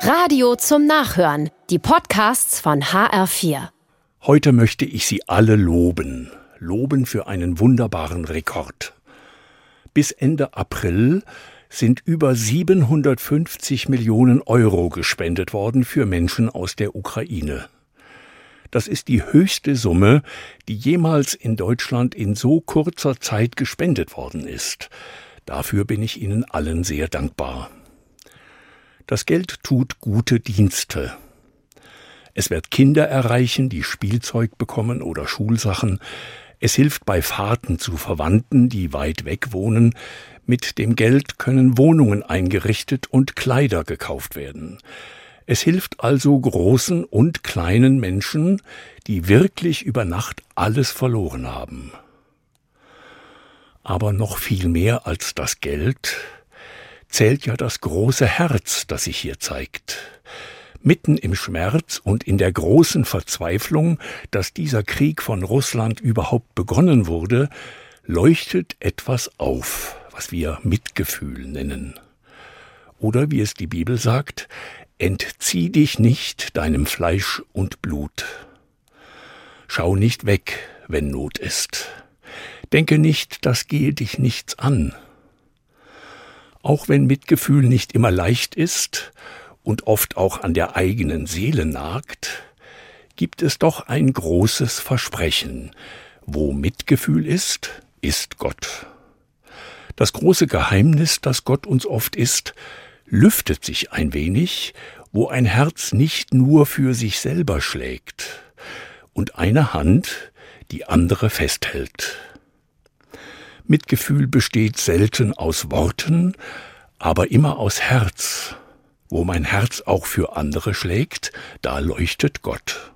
Radio zum Nachhören. Die Podcasts von HR4. Heute möchte ich Sie alle loben. Loben für einen wunderbaren Rekord. Bis Ende April sind über 750 Millionen Euro gespendet worden für Menschen aus der Ukraine. Das ist die höchste Summe, die jemals in Deutschland in so kurzer Zeit gespendet worden ist. Dafür bin ich Ihnen allen sehr dankbar. Das Geld tut gute Dienste. Es wird Kinder erreichen, die Spielzeug bekommen oder Schulsachen. Es hilft bei Fahrten zu Verwandten, die weit weg wohnen. Mit dem Geld können Wohnungen eingerichtet und Kleider gekauft werden. Es hilft also großen und kleinen Menschen, die wirklich über Nacht alles verloren haben. Aber noch viel mehr als das Geld zählt ja das große Herz, das sich hier zeigt. Mitten im Schmerz und in der großen Verzweiflung, dass dieser Krieg von Russland überhaupt begonnen wurde, leuchtet etwas auf, was wir Mitgefühl nennen. Oder wie es die Bibel sagt, entzieh dich nicht deinem Fleisch und Blut. Schau nicht weg, wenn Not ist. Denke nicht, das gehe dich nichts an. Auch wenn Mitgefühl nicht immer leicht ist und oft auch an der eigenen Seele nagt, gibt es doch ein großes Versprechen. Wo Mitgefühl ist, ist Gott. Das große Geheimnis, das Gott uns oft ist, lüftet sich ein wenig, wo ein Herz nicht nur für sich selber schlägt und eine Hand die andere festhält. Mitgefühl besteht selten aus Worten, aber immer aus Herz. Wo mein Herz auch für andere schlägt, da leuchtet Gott.